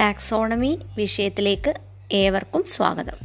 Taxonomy വിഷയത്തിലേക്ക് ഏവർക്കും സ്വാഗതം.